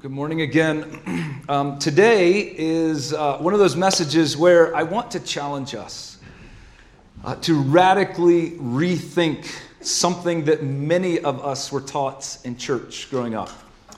Good morning again. Um, today is uh, one of those messages where I want to challenge us uh, to radically rethink something that many of us were taught in church growing up.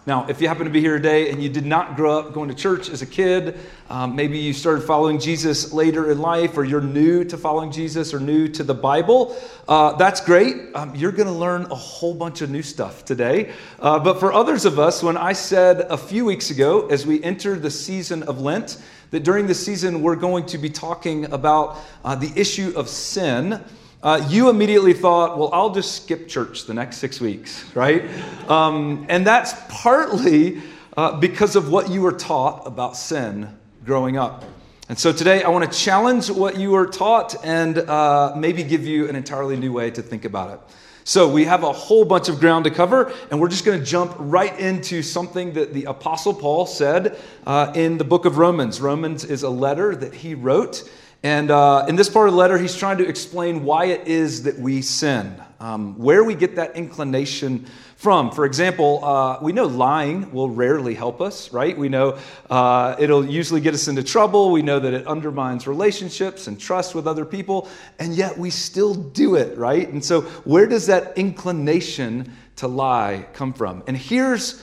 Now, if you happen to be here today and you did not grow up going to church as a kid, um, maybe you started following Jesus later in life, or you're new to following Jesus or new to the Bible, uh, that's great. Um, you're going to learn a whole bunch of new stuff today. Uh, but for others of us, when I said a few weeks ago, as we enter the season of Lent, that during the season we're going to be talking about uh, the issue of sin uh, you immediately thought, well, I'll just skip church the next six weeks, right? Um, and that's partly uh, because of what you were taught about sin growing up. And so today I want to challenge what you were taught and uh, maybe give you an entirely new way to think about it. So we have a whole bunch of ground to cover, and we're just going to jump right into something that the Apostle Paul said uh, in the book of Romans. Romans is a letter that he wrote. And uh, in this part of the letter, he's trying to explain why it is that we sin, um, where we get that inclination from. For example, uh, we know lying will rarely help us, right? We know uh, it'll usually get us into trouble. We know that it undermines relationships and trust with other people, and yet we still do it, right? And so, where does that inclination to lie come from? And here's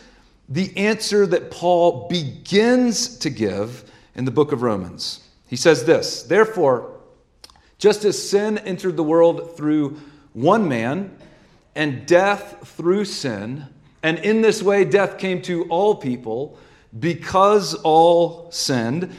the answer that Paul begins to give in the book of Romans. He says this Therefore, just as sin entered the world through one man, and death through sin, and in this way death came to all people because all sinned.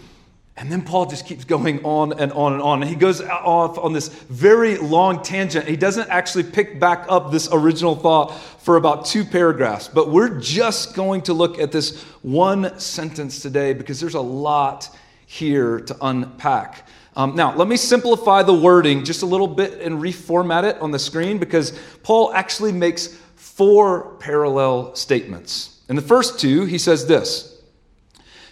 And then Paul just keeps going on and on and on. And he goes off on this very long tangent. He doesn't actually pick back up this original thought for about two paragraphs. But we're just going to look at this one sentence today because there's a lot here to unpack. Um, now, let me simplify the wording just a little bit and reformat it on the screen because Paul actually makes four parallel statements. In the first two, he says this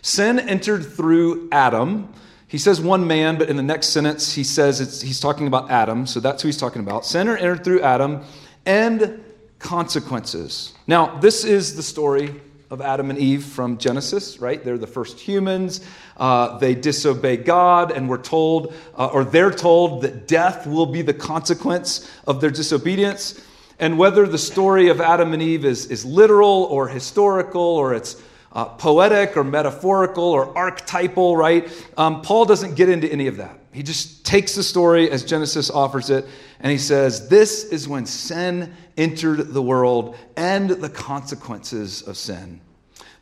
Sin entered through Adam. He says one man, but in the next sentence, he says he's talking about Adam, so that's who he's talking about. Sin entered through Adam and consequences. Now, this is the story of Adam and Eve from Genesis, right? They're the first humans. Uh, they disobey God, and we're told, uh, or they're told, that death will be the consequence of their disobedience. And whether the story of Adam and Eve is, is literal or historical or it's uh, poetic or metaphorical or archetypal, right? Um, Paul doesn't get into any of that. He just takes the story as Genesis offers it and he says, This is when sin entered the world and the consequences of sin.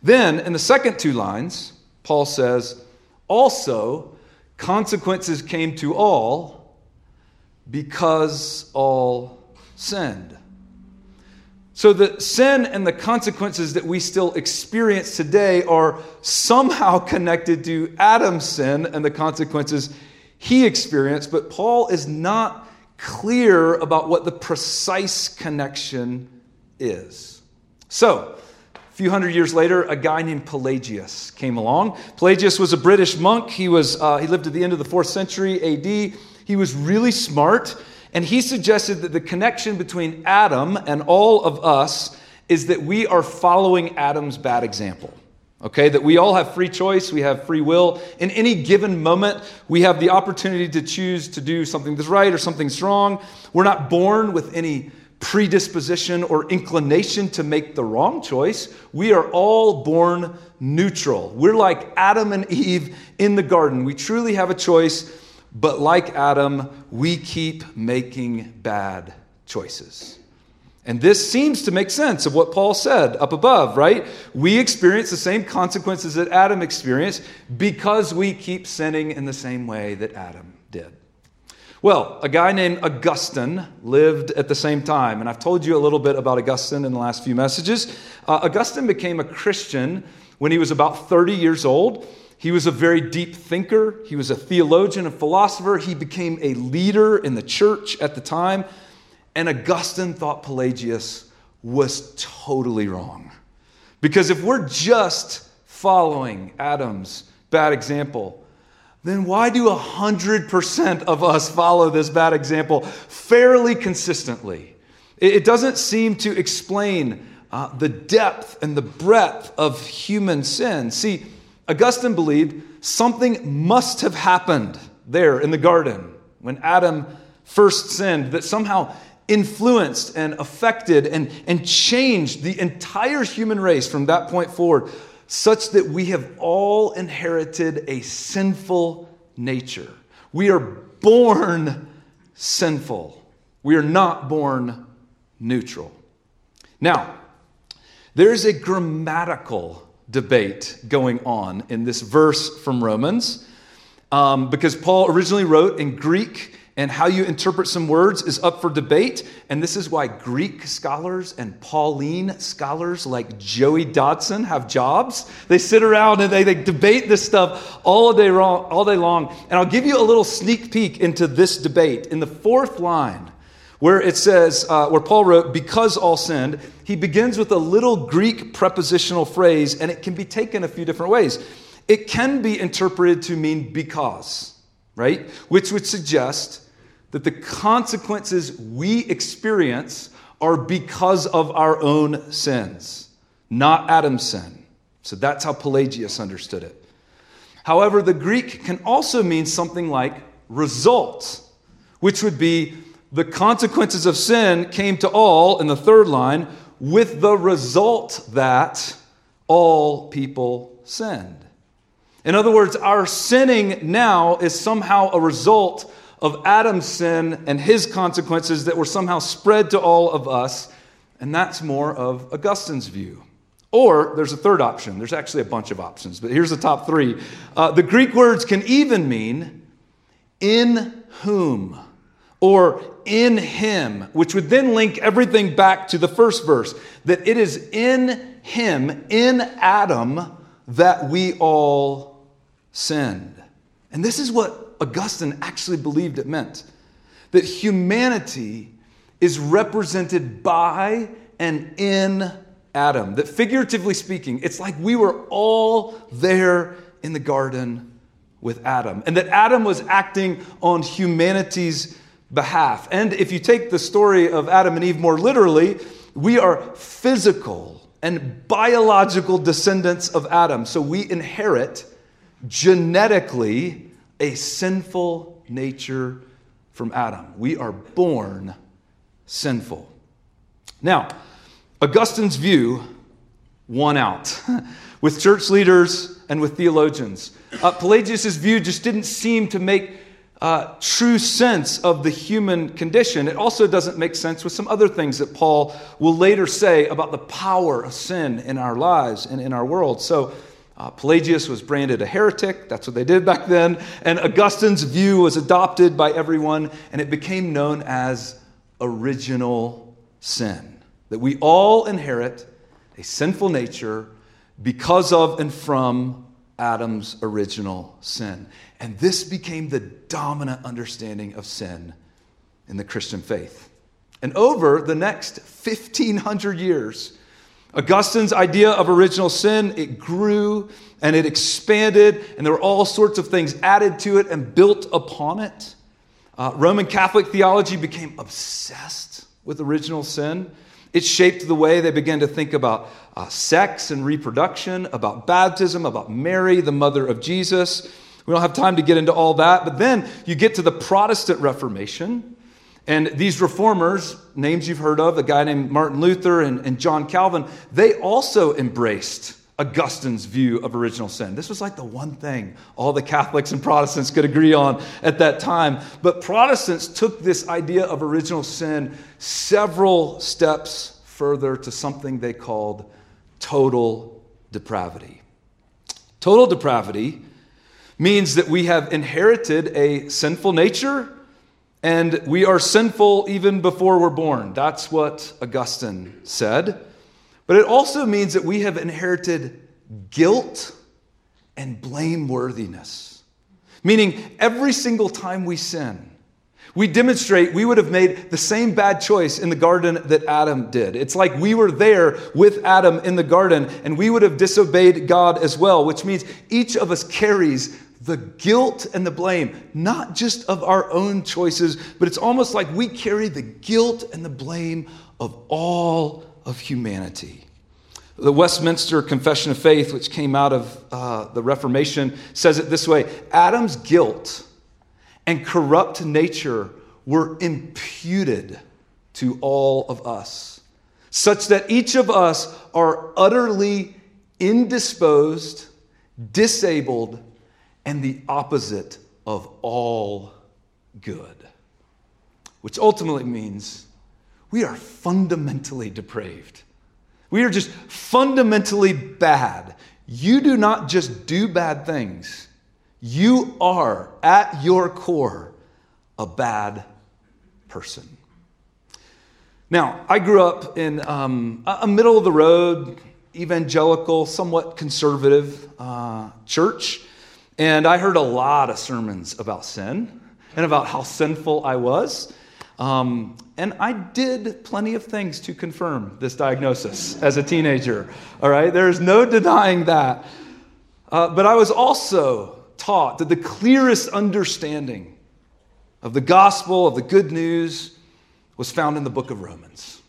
Then, in the second two lines, Paul says, Also, consequences came to all because all sinned. So the sin and the consequences that we still experience today are somehow connected to Adam's sin and the consequences he experienced, but Paul is not clear about what the precise connection is. So, a few hundred years later, a guy named Pelagius came along. Pelagius was a British monk. He, was, uh, he lived at the end of the fourth century AD. He was really smart. And he suggested that the connection between Adam and all of us is that we are following Adam's bad example. Okay, that we all have free choice, we have free will. In any given moment, we have the opportunity to choose to do something that's right or something's wrong. We're not born with any predisposition or inclination to make the wrong choice. We are all born neutral. We're like Adam and Eve in the garden. We truly have a choice but like Adam, we keep making bad choices. And this seems to make sense of what Paul said up above, right? We experience the same consequences that Adam experienced because we keep sinning in the same way that Adam did. Well, a guy named Augustine lived at the same time, and I've told you a little bit about Augustine in the last few messages. Uh, Augustine became a Christian when he was about 30 years old. He was a very deep thinker. He was a theologian, a philosopher. He became a leader in the church at the time. And Augustine thought Pelagius was totally wrong. Because if we're just following Adam's bad example, then why do 100% of us follow this bad example fairly consistently? It doesn't seem to explain uh, the depth and the breadth of human sin. See, Augustine believed something must have happened there in the garden when Adam first sinned that somehow influenced and affected and, and changed the entire human race from that point forward, such that we have all inherited a sinful nature. We are born sinful, we are not born neutral. Now, there's a grammatical debate going on in this verse from Romans um, because Paul originally wrote in Greek and how you interpret some words is up for debate. And this is why Greek scholars and Pauline scholars like Joey Dodson have jobs. They sit around and they, they debate this stuff all day, long, all day long. And I'll give you a little sneak peek into this debate. In the fourth line, where it says, uh, where Paul wrote, because all sinned, he begins with a little Greek prepositional phrase, and it can be taken a few different ways. It can be interpreted to mean because, right? Which would suggest that the consequences we experience are because of our own sins, not Adam's sin. So that's how Pelagius understood it. However, the Greek can also mean something like result, which would be the consequences of sin came to all in the third line with the result that all people sinned. In other words, our sinning now is somehow a result of Adam's sin and his consequences that were somehow spread to all of us. And that's more of Augustine's view. Or there's a third option. There's actually a bunch of options, but here's the top three. Uh, the Greek words can even mean in whom or in him, which would then link everything back to the first verse that it is in him, in Adam, that we all sinned. And this is what Augustine actually believed it meant that humanity is represented by and in Adam. That figuratively speaking, it's like we were all there in the garden with Adam, and that Adam was acting on humanity's behalf. And if you take the story of Adam and Eve more literally, we are physical and biological descendants of Adam. So we inherit genetically a sinful nature from Adam. We are born sinful. Now, Augustine's view won out with church leaders and with theologians. Uh, Pelagius' view just didn't seem to make uh, true sense of the human condition. It also doesn't make sense with some other things that Paul will later say about the power of sin in our lives and in our world. So, uh, Pelagius was branded a heretic. That's what they did back then. And Augustine's view was adopted by everyone, and it became known as original sin. That we all inherit a sinful nature because of and from Adam's original sin. And this became the dominant understanding of sin in the Christian faith. And over the next 1500 years, Augustine's idea of original sin, it grew and it expanded, and there were all sorts of things added to it and built upon it. Uh, Roman Catholic theology became obsessed with original sin. It shaped the way they began to think about uh, sex and reproduction, about baptism, about Mary, the mother of Jesus. We don't have time to get into all that, but then you get to the Protestant Reformation, and these reformers, names you've heard of, a guy named Martin Luther and, and John Calvin, they also embraced Augustine's view of original sin. This was like the one thing all the Catholics and Protestants could agree on at that time. But Protestants took this idea of original sin several steps further to something they called total depravity. Total depravity means that we have inherited a sinful nature and we are sinful even before we're born. That's what Augustine said. But it also means that we have inherited guilt and blameworthiness. Meaning, every single time we sin, we demonstrate we would have made the same bad choice in the garden that Adam did. It's like we were there with Adam in the garden and we would have disobeyed God as well, which means each of us carries the guilt and the blame, not just of our own choices, but it's almost like we carry the guilt and the blame of all of humanity. The Westminster Confession of Faith, which came out of uh, the Reformation, says it this way Adam's guilt and corrupt nature were imputed to all of us, such that each of us are utterly indisposed, disabled, and the opposite of all good. Which ultimately means we are fundamentally depraved. We are just fundamentally bad. You do not just do bad things, you are, at your core, a bad person. Now, I grew up in um, a middle of the road, evangelical, somewhat conservative uh, church, and I heard a lot of sermons about sin and about how sinful I was. Um, and I did plenty of things to confirm this diagnosis as a teenager. All right, there's no denying that. Uh, but I was also taught that the clearest understanding of the gospel, of the good news, was found in the book of Romans.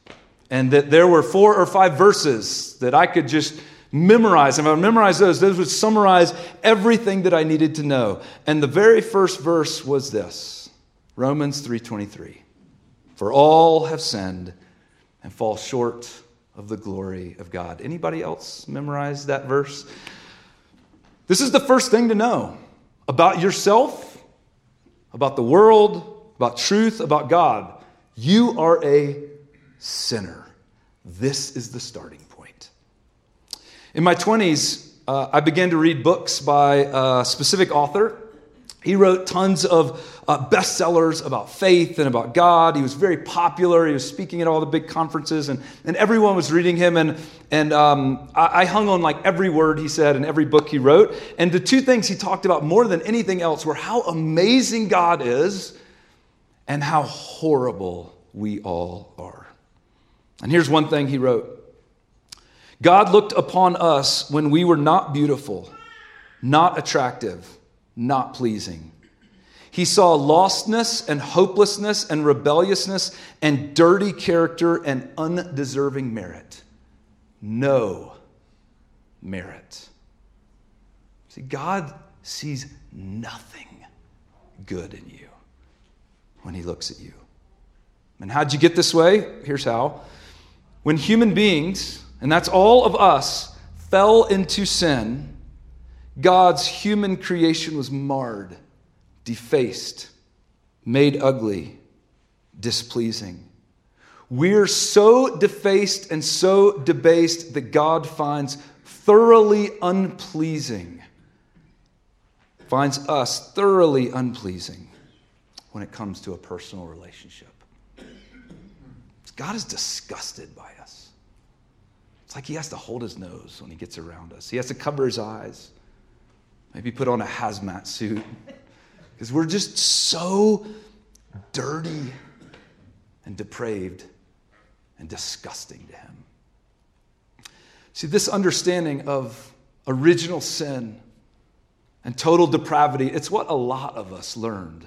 And that there were four or five verses that I could just memorize. If I memorize those, those would summarize everything that I needed to know. And the very first verse was this Romans 3:23. For all have sinned and fall short of the glory of God. Anybody else memorize that verse? This is the first thing to know about yourself, about the world, about truth, about God. You are a sinner. This is the starting. In my 20s, uh, I began to read books by a specific author he wrote tons of uh, bestsellers about faith and about God. He was very popular. He was speaking at all the big conferences, and, and everyone was reading him. And, and um, I, I hung on like every word he said in every book he wrote. And the two things he talked about more than anything else were how amazing God is and how horrible we all are. And here's one thing he wrote God looked upon us when we were not beautiful, not attractive not pleasing. He saw lostness and hopelessness and rebelliousness and dirty character and undeserving merit. No merit. See, God sees nothing good in you when He looks at you. And how'd you get this way? Here's how. When human beings, and that's all of us, fell into sin, God's human creation was marred, defaced, made ugly, displeasing. We're so defaced and so debased that God finds thoroughly unpleasing, finds us thoroughly unpleasing when it comes to a personal relationship. God is disgusted by us. It's like he has to hold his nose when he gets around us, he has to cover his eyes. Maybe put on a hazmat suit. Because we're just so dirty and depraved and disgusting to Him. See, this understanding of original sin and total depravity, it's what a lot of us learned.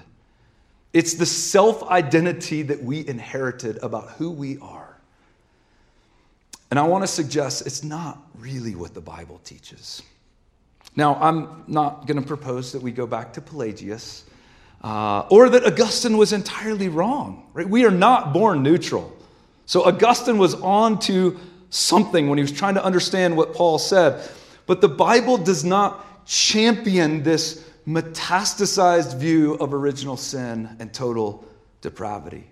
It's the self identity that we inherited about who we are. And I want to suggest it's not really what the Bible teaches. Now, I'm not going to propose that we go back to Pelagius uh, or that Augustine was entirely wrong. Right? We are not born neutral. So Augustine was on to something when he was trying to understand what Paul said. But the Bible does not champion this metastasized view of original sin and total depravity.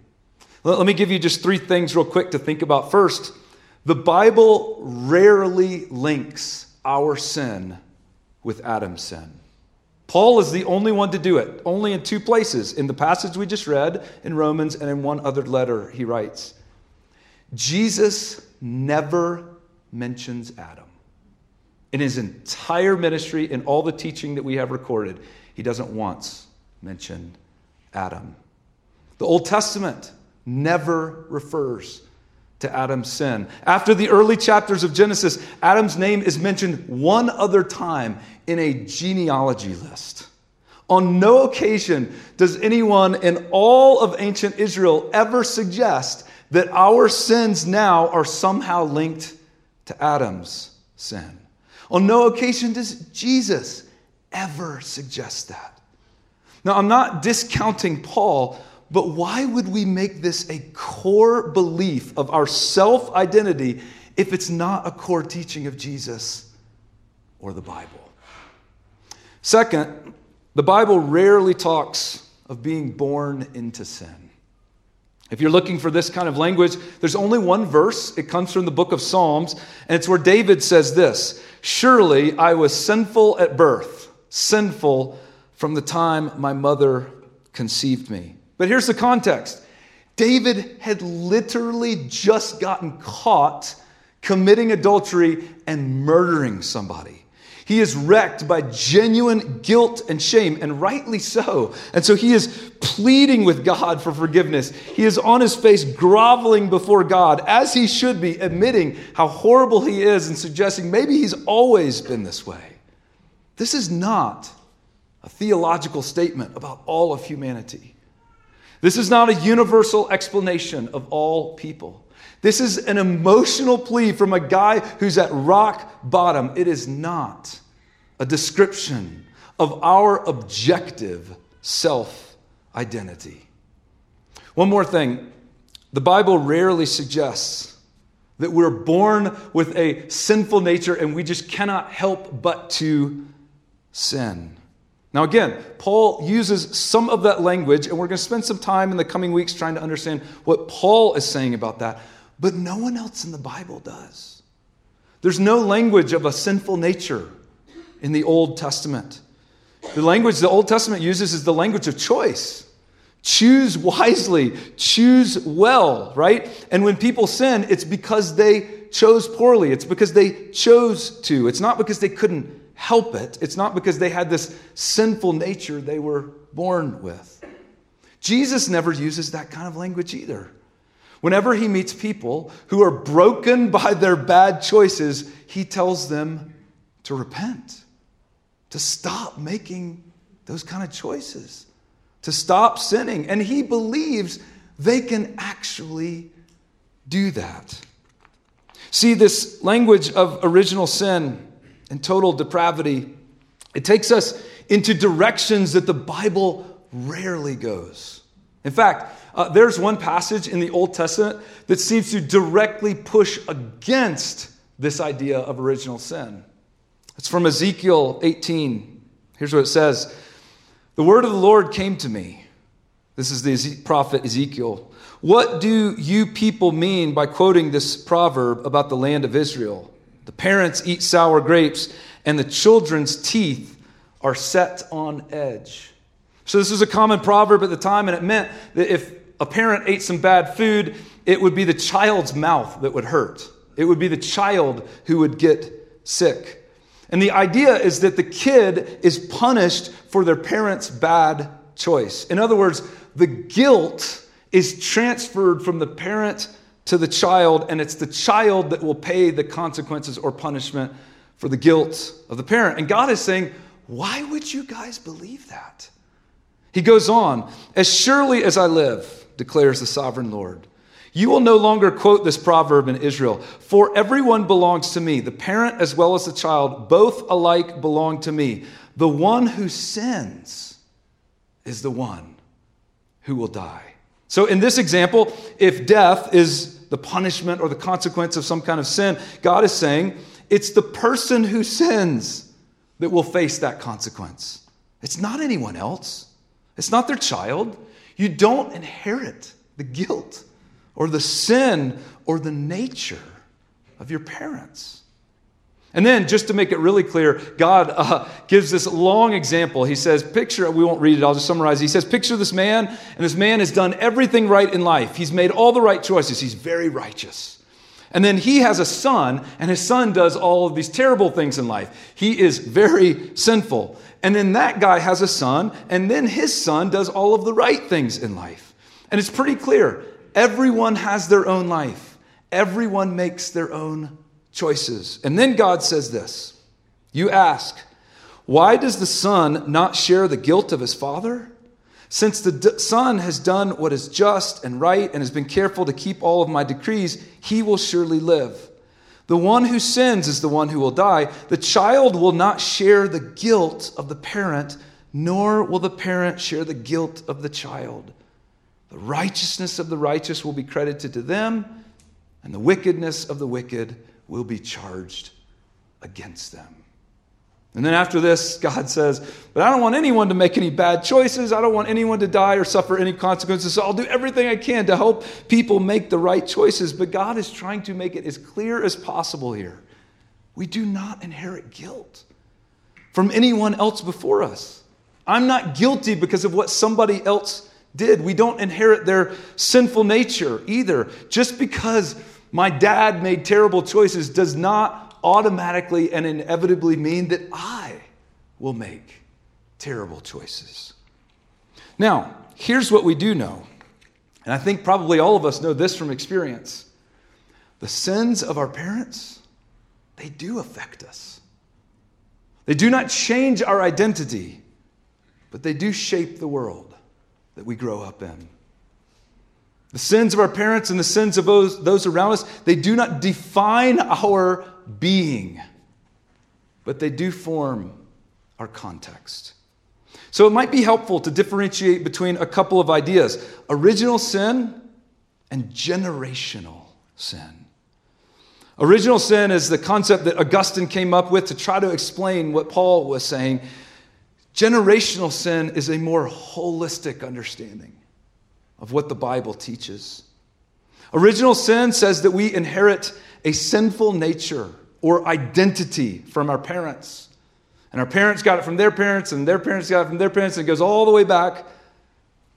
Let me give you just three things real quick to think about. First, the Bible rarely links our sin with Adam's sin. Paul is the only one to do it, only in two places in the passage we just read in Romans and in one other letter he writes. Jesus never mentions Adam. In his entire ministry, in all the teaching that we have recorded, he doesn't once mention Adam. The Old Testament never refers to Adam's sin. After the early chapters of Genesis, Adam's name is mentioned one other time in a genealogy list. On no occasion does anyone in all of ancient Israel ever suggest that our sins now are somehow linked to Adam's sin. On no occasion does Jesus ever suggest that. Now, I'm not discounting Paul, but why would we make this a core belief of our self identity if it's not a core teaching of Jesus or the Bible? Second, the Bible rarely talks of being born into sin. If you're looking for this kind of language, there's only one verse. It comes from the book of Psalms, and it's where David says this Surely I was sinful at birth, sinful from the time my mother conceived me. But here's the context David had literally just gotten caught committing adultery and murdering somebody. He is wrecked by genuine guilt and shame, and rightly so. And so he is pleading with God for forgiveness. He is on his face groveling before God, as he should be, admitting how horrible he is and suggesting maybe he's always been this way. This is not a theological statement about all of humanity. This is not a universal explanation of all people. This is an emotional plea from a guy who's at rock bottom. It is not a description of our objective self identity. One more thing the Bible rarely suggests that we're born with a sinful nature and we just cannot help but to sin. Now, again, Paul uses some of that language, and we're going to spend some time in the coming weeks trying to understand what Paul is saying about that. But no one else in the Bible does. There's no language of a sinful nature in the Old Testament. The language the Old Testament uses is the language of choice. Choose wisely, choose well, right? And when people sin, it's because they chose poorly. It's because they chose to. It's not because they couldn't help it. It's not because they had this sinful nature they were born with. Jesus never uses that kind of language either. Whenever he meets people who are broken by their bad choices, he tells them to repent, to stop making those kind of choices, to stop sinning. And he believes they can actually do that. See, this language of original sin and total depravity, it takes us into directions that the Bible rarely goes. In fact, uh, there's one passage in the Old Testament that seems to directly push against this idea of original sin. It's from Ezekiel 18. Here's what it says The word of the Lord came to me. This is the prophet Ezekiel. What do you people mean by quoting this proverb about the land of Israel? The parents eat sour grapes, and the children's teeth are set on edge. So, this was a common proverb at the time, and it meant that if a parent ate some bad food, it would be the child's mouth that would hurt. It would be the child who would get sick. And the idea is that the kid is punished for their parents' bad choice. In other words, the guilt is transferred from the parent to the child, and it's the child that will pay the consequences or punishment for the guilt of the parent. And God is saying, Why would you guys believe that? He goes on, As surely as I live, declares the sovereign Lord. You will no longer quote this proverb in Israel, for everyone belongs to me, the parent as well as the child, both alike belong to me. The one who sins is the one who will die. So, in this example, if death is the punishment or the consequence of some kind of sin, God is saying it's the person who sins that will face that consequence. It's not anyone else, it's not their child, you don't inherit the guilt or the sin or the nature of your parents. And then, just to make it really clear, God uh, gives this long example. He says, Picture, we won't read it, I'll just summarize. He says, Picture this man, and this man has done everything right in life. He's made all the right choices, he's very righteous. And then he has a son, and his son does all of these terrible things in life. He is very sinful. And then that guy has a son, and then his son does all of the right things in life. And it's pretty clear everyone has their own life, everyone makes their own choices. And then God says this You ask, why does the son not share the guilt of his father? Since the son has done what is just and right and has been careful to keep all of my decrees, he will surely live. The one who sins is the one who will die. The child will not share the guilt of the parent, nor will the parent share the guilt of the child. The righteousness of the righteous will be credited to them, and the wickedness of the wicked will be charged against them. And then after this, God says, But I don't want anyone to make any bad choices. I don't want anyone to die or suffer any consequences. So I'll do everything I can to help people make the right choices. But God is trying to make it as clear as possible here. We do not inherit guilt from anyone else before us. I'm not guilty because of what somebody else did. We don't inherit their sinful nature either. Just because my dad made terrible choices does not automatically and inevitably mean that I will make terrible choices. Now, here's what we do know, and I think probably all of us know this from experience the sins of our parents, they do affect us. They do not change our identity, but they do shape the world that we grow up in. The sins of our parents and the sins of those, those around us, they do not define our being, but they do form our context. So it might be helpful to differentiate between a couple of ideas original sin and generational sin. Original sin is the concept that Augustine came up with to try to explain what Paul was saying. Generational sin is a more holistic understanding of what the Bible teaches. Original sin says that we inherit a sinful nature or identity from our parents. And our parents got it from their parents, and their parents got it from their parents, and it goes all the way back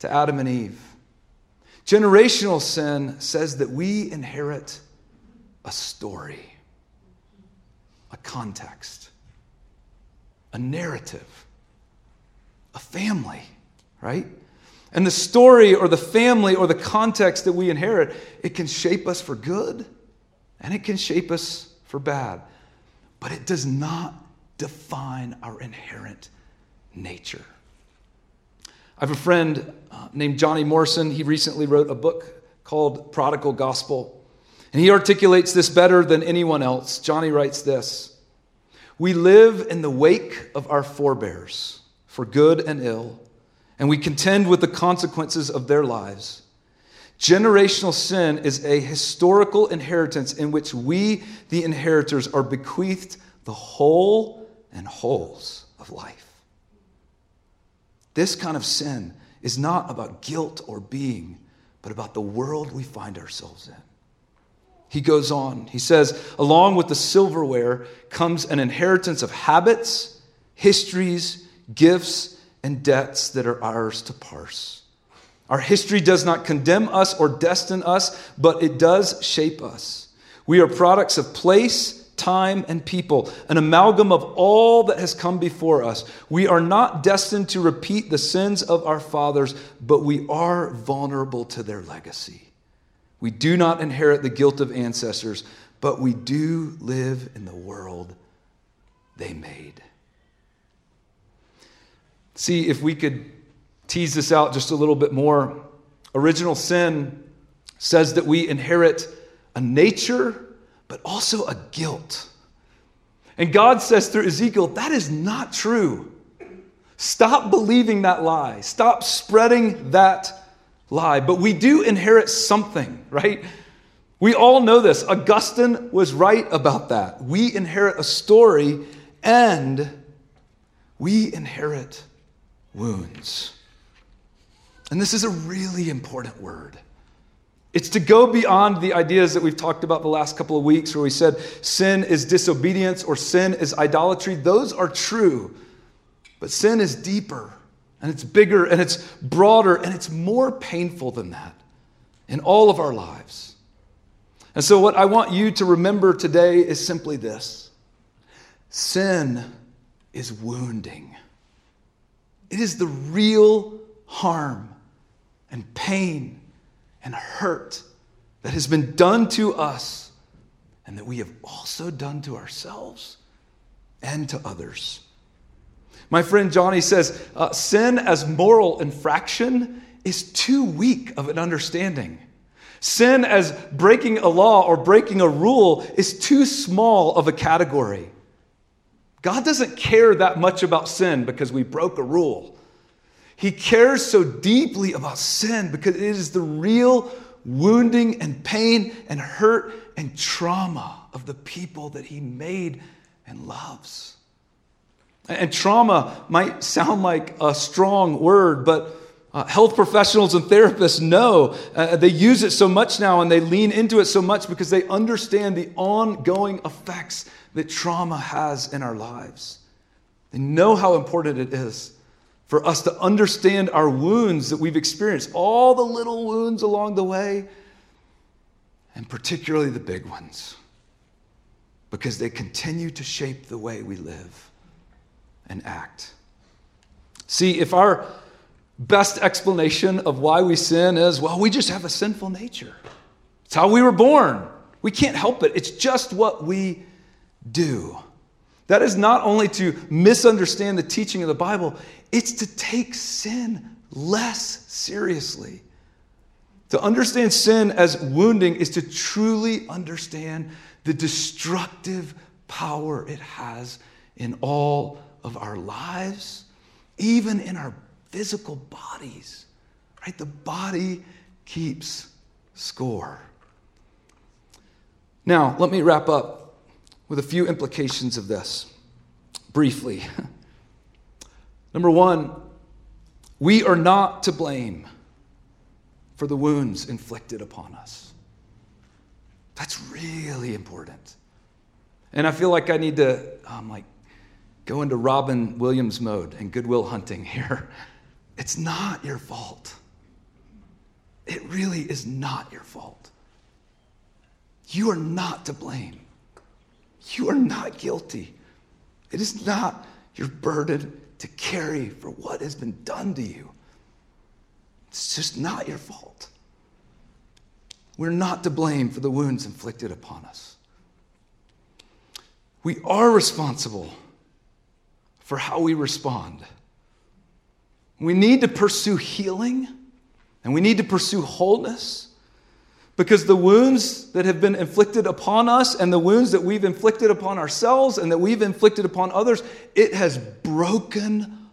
to Adam and Eve. Generational sin says that we inherit a story, a context, a narrative, a family, right? And the story or the family or the context that we inherit, it can shape us for good and it can shape us for bad. But it does not define our inherent nature. I have a friend uh, named Johnny Morrison. He recently wrote a book called Prodigal Gospel. And he articulates this better than anyone else. Johnny writes this We live in the wake of our forebears, for good and ill and we contend with the consequences of their lives. Generational sin is a historical inheritance in which we, the inheritors, are bequeathed the whole and wholes of life. This kind of sin is not about guilt or being, but about the world we find ourselves in. He goes on, he says, along with the silverware comes an inheritance of habits, histories, gifts, and debts that are ours to parse. Our history does not condemn us or destine us, but it does shape us. We are products of place, time, and people, an amalgam of all that has come before us. We are not destined to repeat the sins of our fathers, but we are vulnerable to their legacy. We do not inherit the guilt of ancestors, but we do live in the world they made. See if we could tease this out just a little bit more. Original sin says that we inherit a nature, but also a guilt. And God says through Ezekiel, that is not true. Stop believing that lie. Stop spreading that lie. But we do inherit something, right? We all know this. Augustine was right about that. We inherit a story and we inherit wounds. And this is a really important word. It's to go beyond the ideas that we've talked about the last couple of weeks, where we said sin is disobedience or sin is idolatry. Those are true. But sin is deeper and it's bigger and it's broader and it's more painful than that in all of our lives. And so, what I want you to remember today is simply this sin is wounding. It is the real harm and pain and hurt that has been done to us and that we have also done to ourselves and to others. My friend Johnny says uh, sin as moral infraction is too weak of an understanding. Sin as breaking a law or breaking a rule is too small of a category. God doesn't care that much about sin because we broke a rule. He cares so deeply about sin because it is the real wounding and pain and hurt and trauma of the people that He made and loves. And trauma might sound like a strong word, but uh, health professionals and therapists know uh, they use it so much now and they lean into it so much because they understand the ongoing effects that trauma has in our lives. They know how important it is for us to understand our wounds that we've experienced, all the little wounds along the way, and particularly the big ones, because they continue to shape the way we live and act. See, if our best explanation of why we sin is, well, we just have a sinful nature. It's how we were born. We can't help it. It's just what we do. That is not only to misunderstand the teaching of the Bible, it's to take sin less seriously. To understand sin as wounding is to truly understand the destructive power it has in all of our lives, even in our physical bodies. Right? The body keeps score. Now, let me wrap up with a few implications of this briefly. Number one, we are not to blame for the wounds inflicted upon us. That's really important. And I feel like I need to um, like go into Robin Williams mode and Good Will Hunting here. It's not your fault. It really is not your fault. You are not to blame. You are not guilty. It is not your burden to carry for what has been done to you. It's just not your fault. We're not to blame for the wounds inflicted upon us. We are responsible for how we respond. We need to pursue healing and we need to pursue wholeness because the wounds that have been inflicted upon us and the wounds that we've inflicted upon ourselves and that we've inflicted upon others, it has broken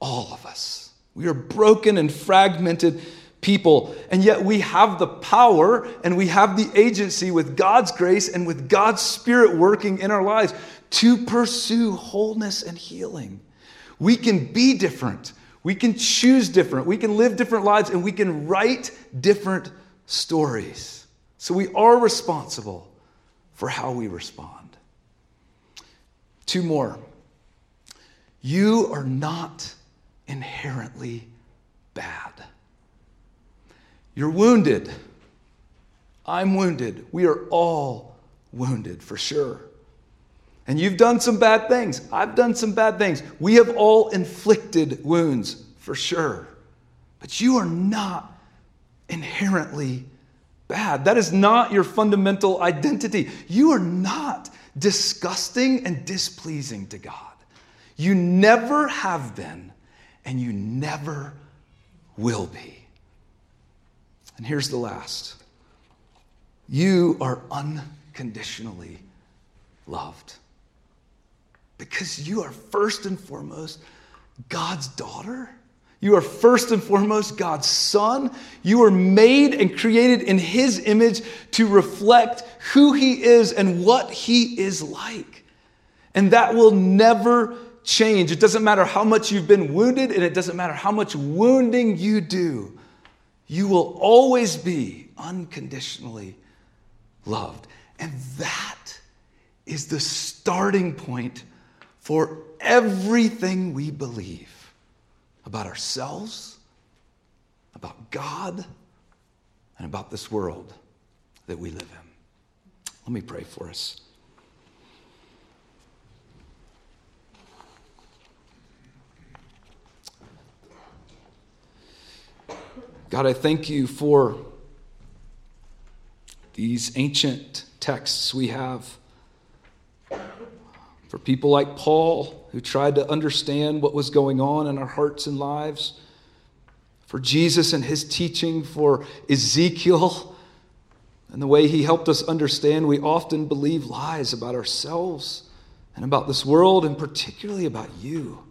all of us. We are broken and fragmented people, and yet we have the power and we have the agency with God's grace and with God's Spirit working in our lives to pursue wholeness and healing. We can be different. We can choose different. We can live different lives and we can write different stories. So we are responsible for how we respond. Two more. You are not inherently bad. You're wounded. I'm wounded. We are all wounded for sure. And you've done some bad things. I've done some bad things. We have all inflicted wounds, for sure. But you are not inherently bad. That is not your fundamental identity. You are not disgusting and displeasing to God. You never have been, and you never will be. And here's the last you are unconditionally loved because you are first and foremost God's daughter. You are first and foremost God's son. You are made and created in his image to reflect who he is and what he is like. And that will never change. It doesn't matter how much you've been wounded, and it doesn't matter how much wounding you do. You will always be unconditionally loved. And that is the starting point for everything we believe about ourselves, about God, and about this world that we live in. Let me pray for us. God, I thank you for these ancient texts we have for people like Paul, who tried to understand what was going on in our hearts and lives, for Jesus and his teaching, for Ezekiel, And the way He helped us understand, we often believe lies about ourselves and about this world, and particularly about you.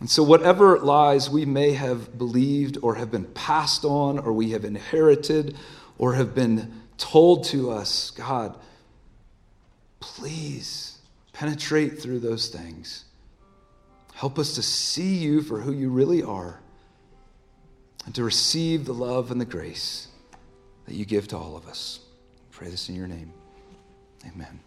And so, whatever lies we may have believed or have been passed on or we have inherited or have been told to us, God, please penetrate through those things. Help us to see you for who you really are and to receive the love and the grace that you give to all of us. I pray this in your name. Amen.